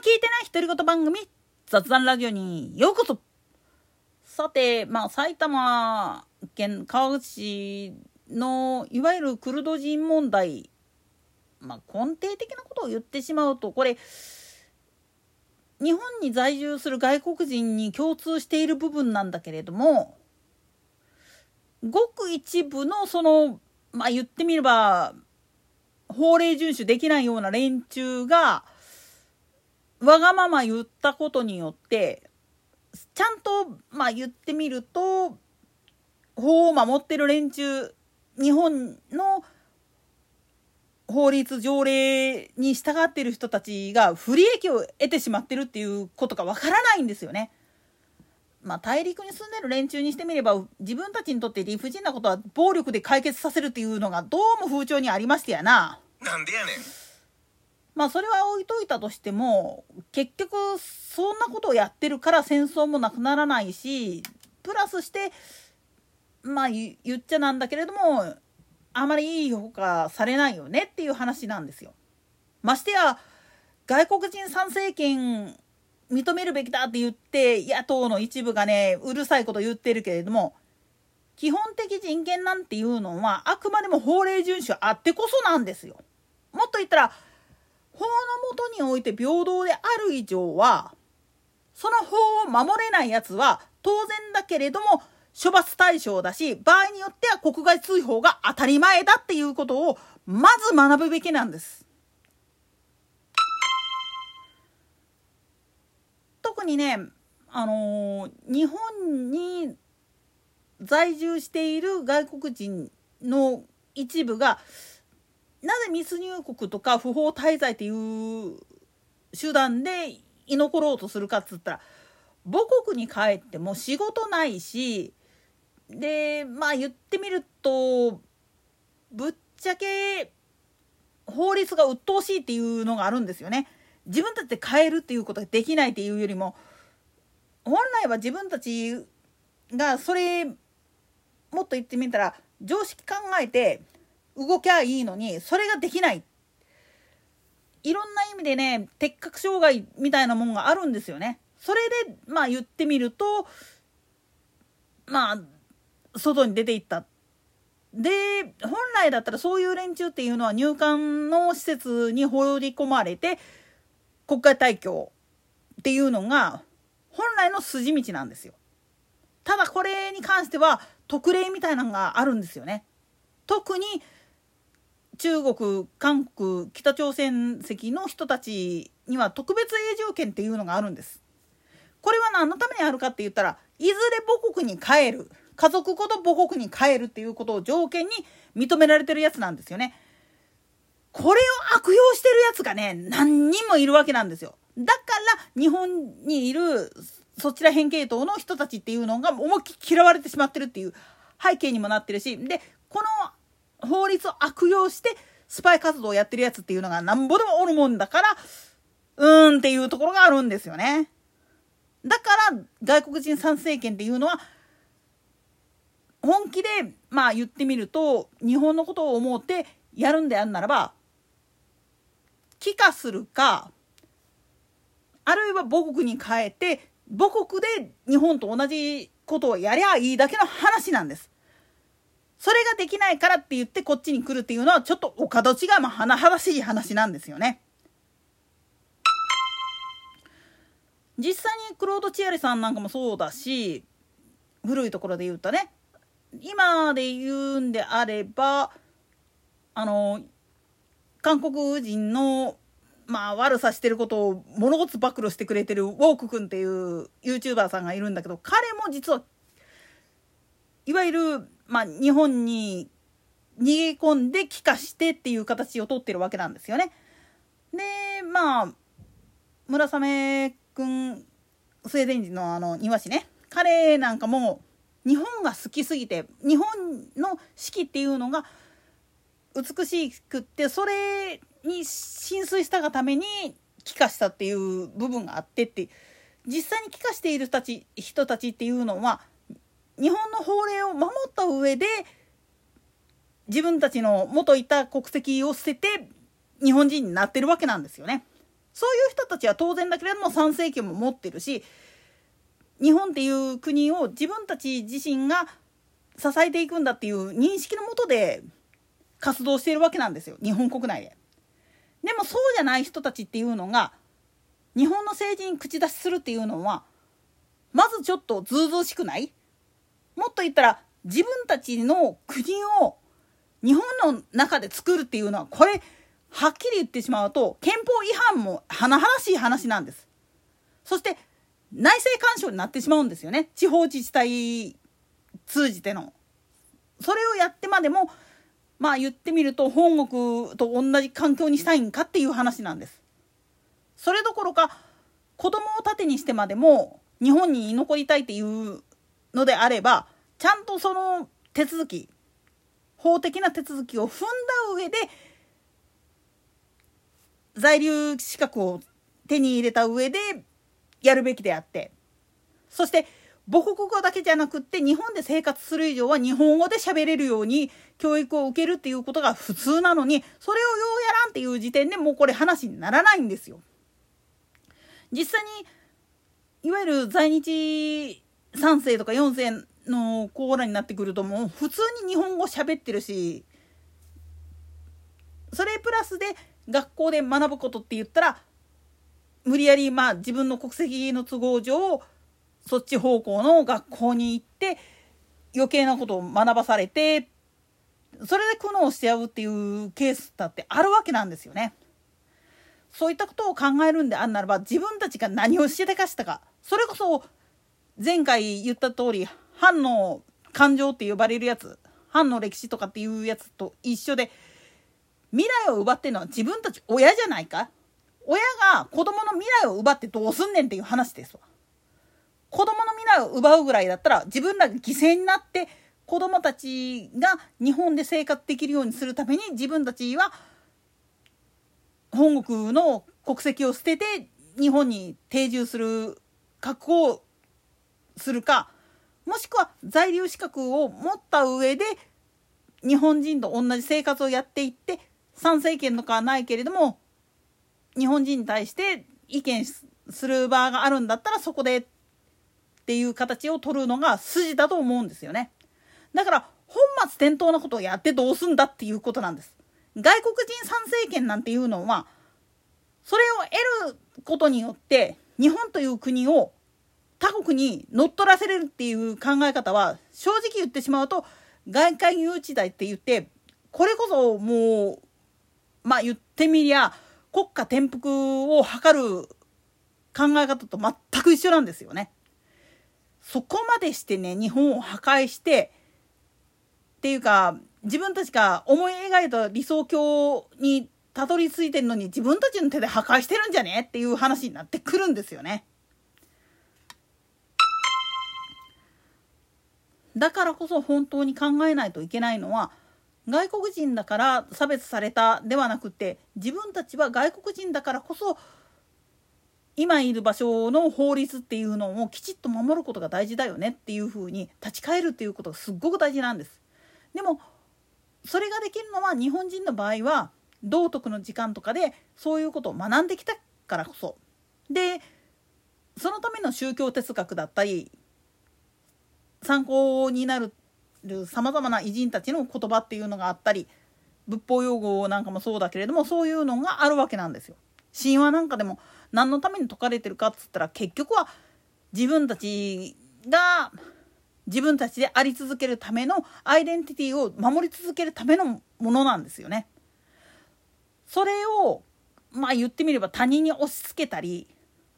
聞いてない独り言番組雑談ラジオにようこそ。さて、まあ、埼玉県川口市のいわゆるクルド人問題、まあ、根底的なことを言ってしまうとこれ日本に在住する外国人に共通している部分なんだけれどもごく一部のそのまあ言ってみれば法令遵守できないような連中がわがまま言ったことによってちゃんとまあ言ってみると法を守ってる連中日本の法律条例に従ってる人たちが不利益を得てしまってるっていうことがわからないんですよね。まあ、大陸に住んでる連中にしてみれば自分たちにとって理不尽なことは暴力で解決させるっていうのがどうも風潮にありましてやな。なんでやねん。まあそれは置いといたとしても結局そんなことをやってるから戦争もなくならないしプラスしてまあ言っちゃなんだけれどもあまりいい評価されないよねっていう話なんですよ。ましてや外国人参政権認めるべきだって言って野党の一部がねうるさいこと言ってるけれども基本的人権なんていうのはあくまでも法令遵守あってこそなんですよ。もっと言ったら法のもとにおいて平等である以上はその法を守れないやつは当然だけれども処罰対象だし場合によっては国外追放が当たり前だっていうことをまず学ぶべきなんです。特にねあのー、日本に在住している外国人の一部がなぜ密入国とか不法滞在っていう手段で居残ろうとするかっつったら母国に帰っても仕事ないしでまあ言ってみるとぶっちゃけ法律が鬱陶しいっていうのがあるんですよね。自分たちで変えるっていうことができないっていうよりも本来は自分たちがそれもっと言ってみたら常識考えて動きゃいいのにそれができないいろんな意味でね鉄格障害みたいなもんがあるんですよね。それでまあ言ってみるとまあ外に出ていった。で本来だったらそういう連中っていうのは入管の施設に放り込まれて国会退去っていうのが本来の筋道なんですよ。ただこれに関しては特例みたいなのがあるんですよね。特に中国韓国北朝鮮籍の人たちには特別永住権っていうのがあるんです。これは何のためにあるかって言ったらいずれ母国に帰る家族ごと母国に帰るっていうことを条件に認められてるやつなんですよね。これを悪用してるやつがね何人もいるわけなんですよ。だから日本にいるそちら変系統の人たちっていうのが思いっきり嫌われてしまってるっていう背景にもなってるしでこの法律を悪用してスパイ活動をやってるやつっていうのがなんぼでもおるもんだからうーんっていうところがあるんですよね。だから外国人参政権っていうのは本気でまあ言ってみると日本のことを思ってやるんであるならば帰化するかあるいは母国に帰って母国で日本と同じことをやりゃいいだけの話なんです。それができないからって言ってこっちに来るっていうのはちょっとお門違いも甚だしい話なんですよね。実際にクロード・チアリさんなんかもそうだし古いところで言うとね今で言うんであればあの韓国人のまあ悪さしてることを物事暴露してくれてるウォーク君っていう YouTuber さんがいるんだけど彼も実はいわゆるまあ、日本に逃げ込んで帰化してっていう形をとってるわけなんですよね。でまあ村雨君スウェーデン人のあの庭師ね彼なんかも日本が好きすぎて日本の四季っていうのが美しくってそれに浸水したがために帰化したっていう部分があってって実際に帰化している人たち人たちっていうのは日本の法令を守った上で自分たちの元いた国籍を捨てて日本人になってるわけなんですよね。そういう人たちは当然だけれども参政権も持ってるし日本っていう国を自分たち自身が支えていくんだっていう認識のもとで活動しているわけなんですよ日本国内で。でもそうじゃない人たちっていうのが日本の政治に口出しするっていうのはまずちょっとずうずうしくない？もっと言ったら自分たちの国を日本の中で作るっていうのはこれはっきり言ってしまうと憲法違反も甚だしい話なんです。そして内政干渉になってしまうんですよね地方自治体通じての。それをやってまでもまあ言ってみると本国と同じ環境にしたいんかっていう話なんです。それどころか子供を盾にしてまでも日本に居残りたいっていうのであればちゃんとその手続き法的な手続きを踏んだ上で在留資格を手に入れた上でやるべきであってそして母国語だけじゃなくって日本で生活する以上は日本語で喋れるように教育を受けるっていうことが普通なのにそれをようやらんっていう時点でもうこれ話にならないんですよ。実際にいわゆる在日3世とか4世のコーラになってくるともう普通に日本語喋ってるしそれプラスで学校で学ぶことって言ったら無理やりまあ自分の国籍の都合上そっち方向の学校に行って余計なことを学ばされてそれで苦悩しちゃうっていうケースだってあるわけなんですよね。そういったことを考えるんであんならば自分たちが何をしでかしたかそれこそ前回言った通り藩の感情って呼ばれるやつ藩の歴史とかっていうやつと一緒で未来を奪ってるのは自分たち親じゃないか？親が子供の未来を奪ってどうすんねんっていう話ですわ。子供の未来を奪うぐらいだったら自分らが犠牲になって子供たちが日本で生活できるようにするために自分たちは本国の国籍を捨てて日本に定住する覚悟をするかもしくは在留資格を持った上で日本人と同じ生活をやっていって参政権とかはないけれども日本人に対して意見する場があるんだったらそこでっていう形を取るのが筋だと思うんですよね。だから本末転倒なことをやってどうすんだっていうことなんです。外国人参政権なんていうのはそれを得ることによって日本という国を他国に乗っ取らせれるっていう考え方は正直言ってしまうと外界誘致代って言ってこれこそもうまあ言ってみりゃ国家転覆を図る考え方と全く一緒なんですよね。そこまでしてね日本を破壊してっていうか自分たちが思い描いた理想郷にたどり着いてるのに自分たちの手で破壊してるんじゃね？っていう話になってくるんですよね。だからこそ本当に考えないといけないのは外国人だから差別されたではなくて自分たちは外国人だからこそ今いる場所の法律っていうのをきちっと守ることが大事だよねっていうふうに立ち返るっていうことがすっごく大事なんです。でもそれができるのは日本人の場合は道徳の時間とかでそういうことを学んできたからこそ。でそのための宗教哲学だったり参考になるさまざまな偉人たちの言葉っていうのがあったり仏法用語なんかもそうだけれどもそういうのがあるわけなんですよ。神話なんかでも何のために説かれてるかっつったら結局は自分たちが自分たちであり続けるためのアイデンティティを守り続けるためのものなんですよね。それをまあ言ってみれば他人に押し付けたり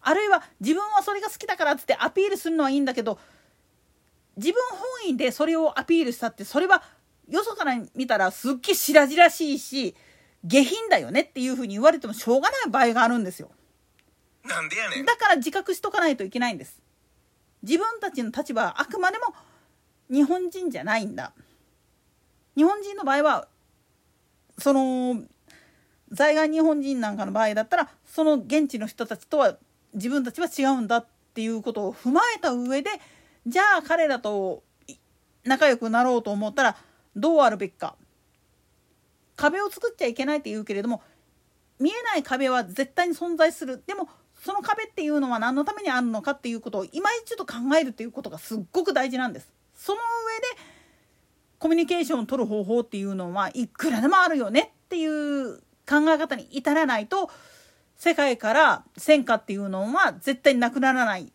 あるいは自分はそれが好きだからっつってアピールするのはいいんだけど自分本位でそれをアピールしたってそれはよそから見たらすっげえ白々しいし下品だよねっていうふうに言われてもしょうがない場合があるんですよ。なんでやねんだから自覚しとかないといけないんです。自分たちの立場はあくまでも日本人じゃないんだ。日本人の場合はその在外日本人なんかの場合だったらその現地の人たちとは自分たちは違うんだっていうことを踏まえた上でじゃあ彼らと仲良くなろうと思ったらどうあるべきか。壁を作っちゃいけないって言うけれども見えない壁は絶対に存在する。でもその壁っていうのは何のためにあるのかっていうことを今一度考えるっていうことがすっごく大事なんです。その上でコミュニケーションを取る方法っていうのはいくらでもあるよねっていう考え方に至らないと世界から戦火っていうのは絶対になくならない。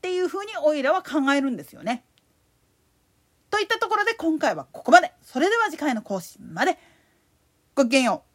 っていうふうにオイラは考えるんですよね。といったところで今回はここまで。それでは次回の更新まで。ごきげんよう。